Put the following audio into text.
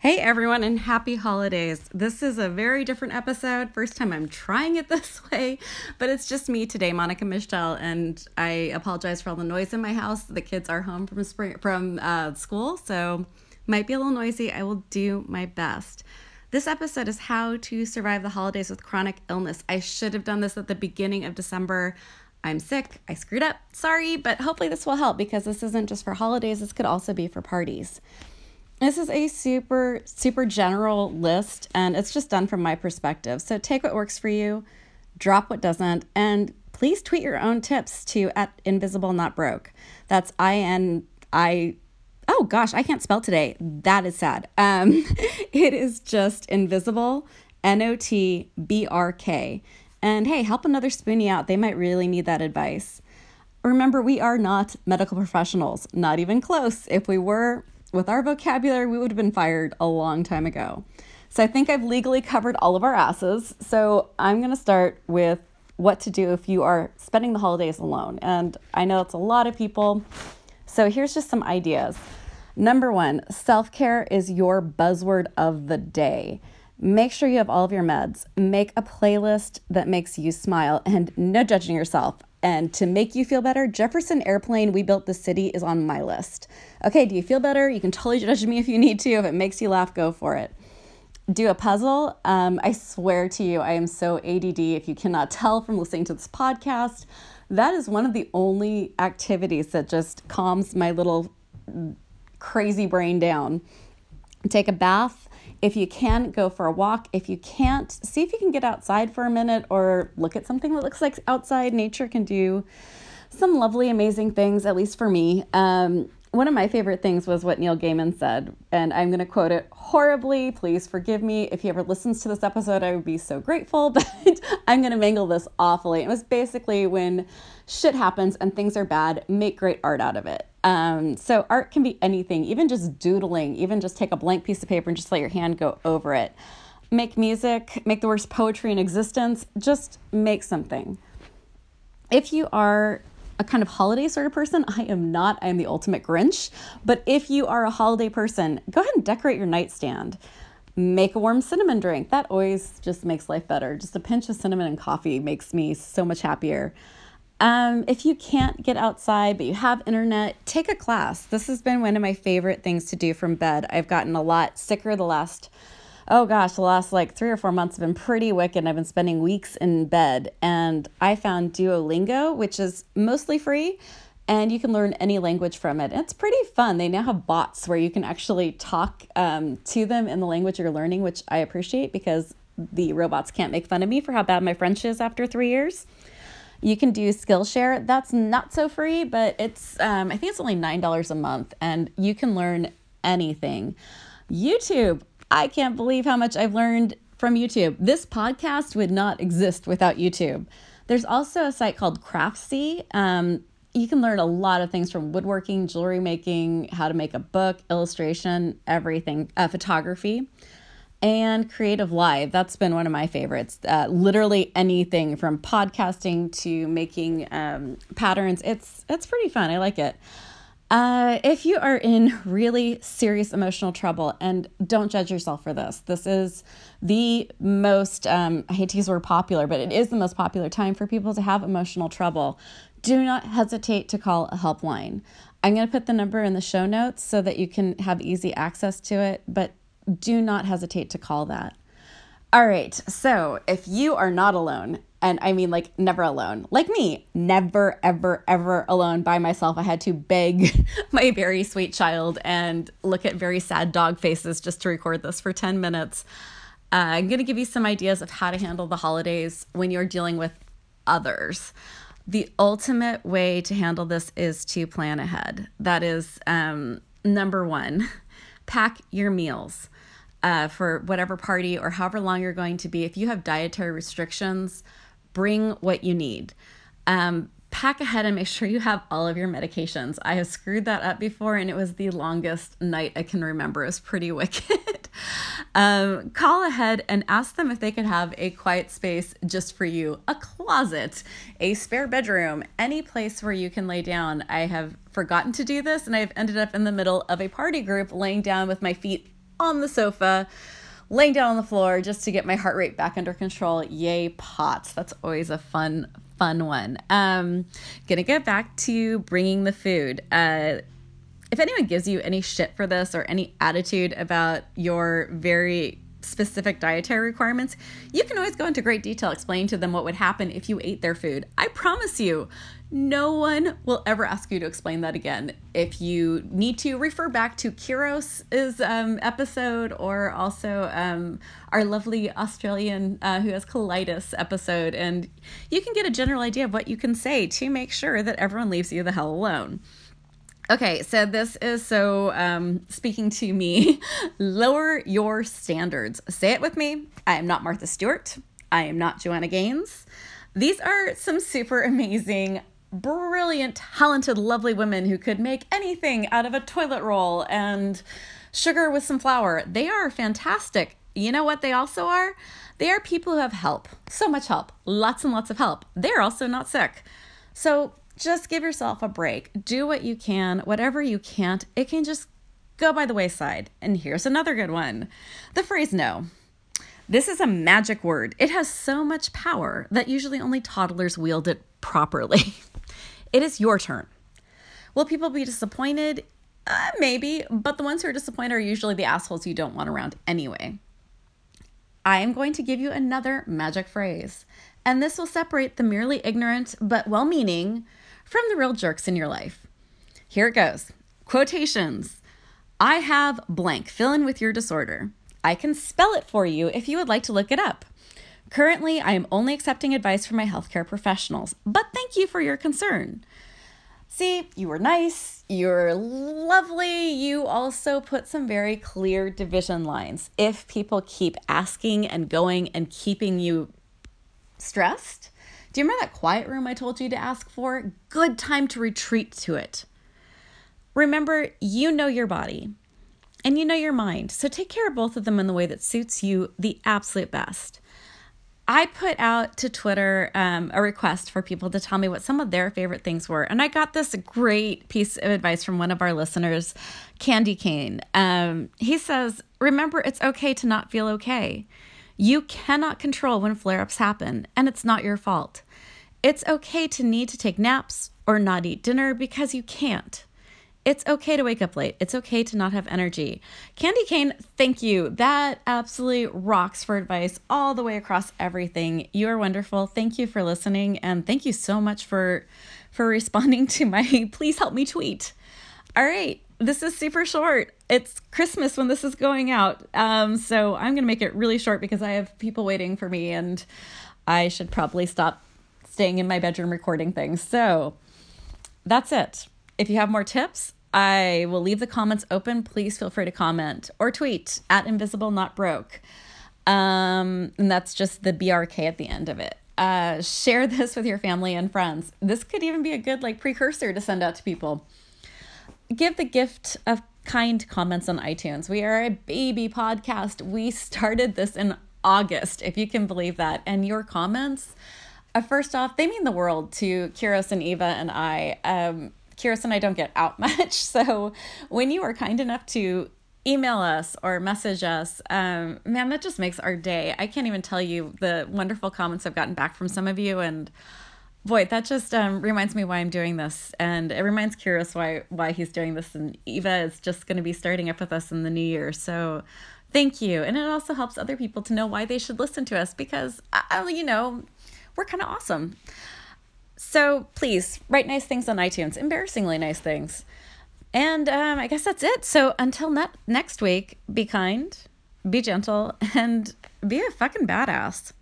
Hey everyone, and happy holidays. This is a very different episode. First time I'm trying it this way, but it's just me today, Monica Michelle, and I apologize for all the noise in my house. The kids are home from spring from uh, school, so might be a little noisy. I will do my best. This episode is how to survive the holidays with chronic illness. I should have done this at the beginning of December. I'm sick. I screwed up. Sorry, but hopefully this will help because this isn't just for holidays. This could also be for parties. This is a super, super general list, and it's just done from my perspective. So take what works for you, drop what doesn't, and please tweet your own tips to at invisible not broke. That's I N I. Oh gosh, I can't spell today. That is sad. Um, it is just invisible, N O T B R K. And hey, help another spoonie out. They might really need that advice. Remember, we are not medical professionals, not even close. If we were, with our vocabulary, we would have been fired a long time ago. So I think I've legally covered all of our asses. So I'm going to start with what to do if you are spending the holidays alone. And I know it's a lot of people. So here's just some ideas. Number one, self care is your buzzword of the day. Make sure you have all of your meds. Make a playlist that makes you smile and no judging yourself. And to make you feel better, Jefferson Airplane, We Built the City is on my list. Okay, do you feel better? You can totally judge me if you need to. If it makes you laugh, go for it. Do a puzzle. Um, I swear to you, I am so ADD. If you cannot tell from listening to this podcast, that is one of the only activities that just calms my little crazy brain down. Take a bath if you can, go for a walk. If you can't, see if you can get outside for a minute or look at something that looks like outside. Nature can do some lovely, amazing things, at least for me. Um, one of my favorite things was what Neil Gaiman said, and I'm going to quote it horribly. Please forgive me. If he ever listens to this episode, I would be so grateful, but I'm going to mangle this awfully. It was basically when shit happens and things are bad, make great art out of it. Um, so, art can be anything, even just doodling, even just take a blank piece of paper and just let your hand go over it. Make music, make the worst poetry in existence, just make something. If you are a kind of holiday sort of person. I am not. I am the ultimate Grinch. But if you are a holiday person, go ahead and decorate your nightstand. Make a warm cinnamon drink. That always just makes life better. Just a pinch of cinnamon and coffee makes me so much happier. Um, if you can't get outside but you have internet, take a class. This has been one of my favorite things to do from bed. I've gotten a lot sicker the last oh gosh, the last like three or four months have been pretty wicked. I've been spending weeks in bed, and I found Duolingo, which is mostly free, and you can learn any language from it. It's pretty fun. They now have bots where you can actually talk um, to them in the language you're learning, which I appreciate because the robots can't make fun of me for how bad my French is after three years. You can do Skillshare. That's not so free, but it's um, I think it's only nine dollars a month, and you can learn anything. YouTube. I can't believe how much I've learned from YouTube. This podcast would not exist without YouTube. There's also a site called Craftsy. Um, you can learn a lot of things from woodworking, jewelry making, how to make a book, illustration, everything, uh, photography, and Creative Live. That's been one of my favorites. Uh, literally anything from podcasting to making um, patterns. It's it's pretty fun. I like it. Uh, if you are in really serious emotional trouble, and don't judge yourself for this, this is the most, um, I hate to use the word popular, but it is the most popular time for people to have emotional trouble. Do not hesitate to call a helpline. I'm going to put the number in the show notes so that you can have easy access to it, but do not hesitate to call that. All right, so if you are not alone, and I mean like never alone, like me, never, ever, ever alone by myself, I had to beg my very sweet child and look at very sad dog faces just to record this for 10 minutes. Uh, I'm to give you some ideas of how to handle the holidays when you're dealing with others. The ultimate way to handle this is to plan ahead. That is um, number one, pack your meals uh, for whatever party or however long you're going to be. If you have dietary restrictions, bring what you need. Um, pack ahead and make sure you have all of your medications. I have screwed that up before and it was the longest night I can remember. It was pretty wicked. Um, call ahead and ask them if they could have a quiet space just for you a closet, a spare bedroom, any place where you can lay down. I have forgotten to do this and I've ended up in the middle of a party group laying down with my feet on the sofa, laying down on the floor just to get my heart rate back under control. Yay, pots. That's always a fun, fun one. Um, gonna get back to bringing the food. Uh, if anyone gives you any shit for this or any attitude about your very specific dietary requirements, you can always go into great detail explaining to them what would happen if you ate their food. I promise you, no one will ever ask you to explain that again. If you need to, refer back to Kiros' um, episode or also um, our lovely Australian uh, who has colitis episode, and you can get a general idea of what you can say to make sure that everyone leaves you the hell alone. Okay, so this is so um, speaking to me. Lower your standards. Say it with me. I am not Martha Stewart. I am not Joanna Gaines. These are some super amazing, brilliant, talented, lovely women who could make anything out of a toilet roll and sugar with some flour. They are fantastic. You know what they also are? They are people who have help. So much help. Lots and lots of help. They're also not sick. So just give yourself a break. Do what you can. Whatever you can't, it can just go by the wayside. And here's another good one the phrase no. This is a magic word. It has so much power that usually only toddlers wield it properly. it is your turn. Will people be disappointed? Uh, maybe, but the ones who are disappointed are usually the assholes you don't want around anyway. I am going to give you another magic phrase, and this will separate the merely ignorant but well meaning from the real jerks in your life. Here it goes quotations. I have blank, fill in with your disorder. I can spell it for you if you would like to look it up. Currently, I am only accepting advice from my healthcare professionals, but thank you for your concern. See, you were nice, you're lovely. You also put some very clear division lines. If people keep asking and going and keeping you stressed, do you remember that quiet room I told you to ask for? Good time to retreat to it. Remember, you know your body and you know your mind, so take care of both of them in the way that suits you the absolute best. I put out to Twitter um, a request for people to tell me what some of their favorite things were. And I got this great piece of advice from one of our listeners, Candy Cane. Um, he says, Remember, it's okay to not feel okay. You cannot control when flare ups happen, and it's not your fault. It's okay to need to take naps or not eat dinner because you can't. It's okay to wake up late. It's okay to not have energy. Candy Cane, thank you. That absolutely rocks for advice all the way across everything. You are wonderful. Thank you for listening and thank you so much for for responding to my please help me tweet. All right this is super short. It's Christmas when this is going out. Um, so I'm going to make it really short because I have people waiting for me and I should probably stop staying in my bedroom recording things. So that's it. If you have more tips, I will leave the comments open. Please feel free to comment or tweet at invisible not broke. Um, and that's just the BRK at the end of it. Uh, share this with your family and friends. This could even be a good like precursor to send out to people give the gift of kind comments on iTunes. We are a baby podcast. We started this in August, if you can believe that. And your comments, uh, first off, they mean the world to Kiros and Eva and I. Um, Kiros and I don't get out much. So when you are kind enough to email us or message us, um, man, that just makes our day. I can't even tell you the wonderful comments I've gotten back from some of you. And boy that just um, reminds me why i'm doing this and it reminds Kiros why why he's doing this and eva is just going to be starting up with us in the new year so thank you. And it also helps other people to know why they should listen to us because uh, you know we're kind of awesome. So please write nice things on itunes embarrassingly nice things. And um, i guess that's it. So until ne- next week be kind be gentle and be a fucking badass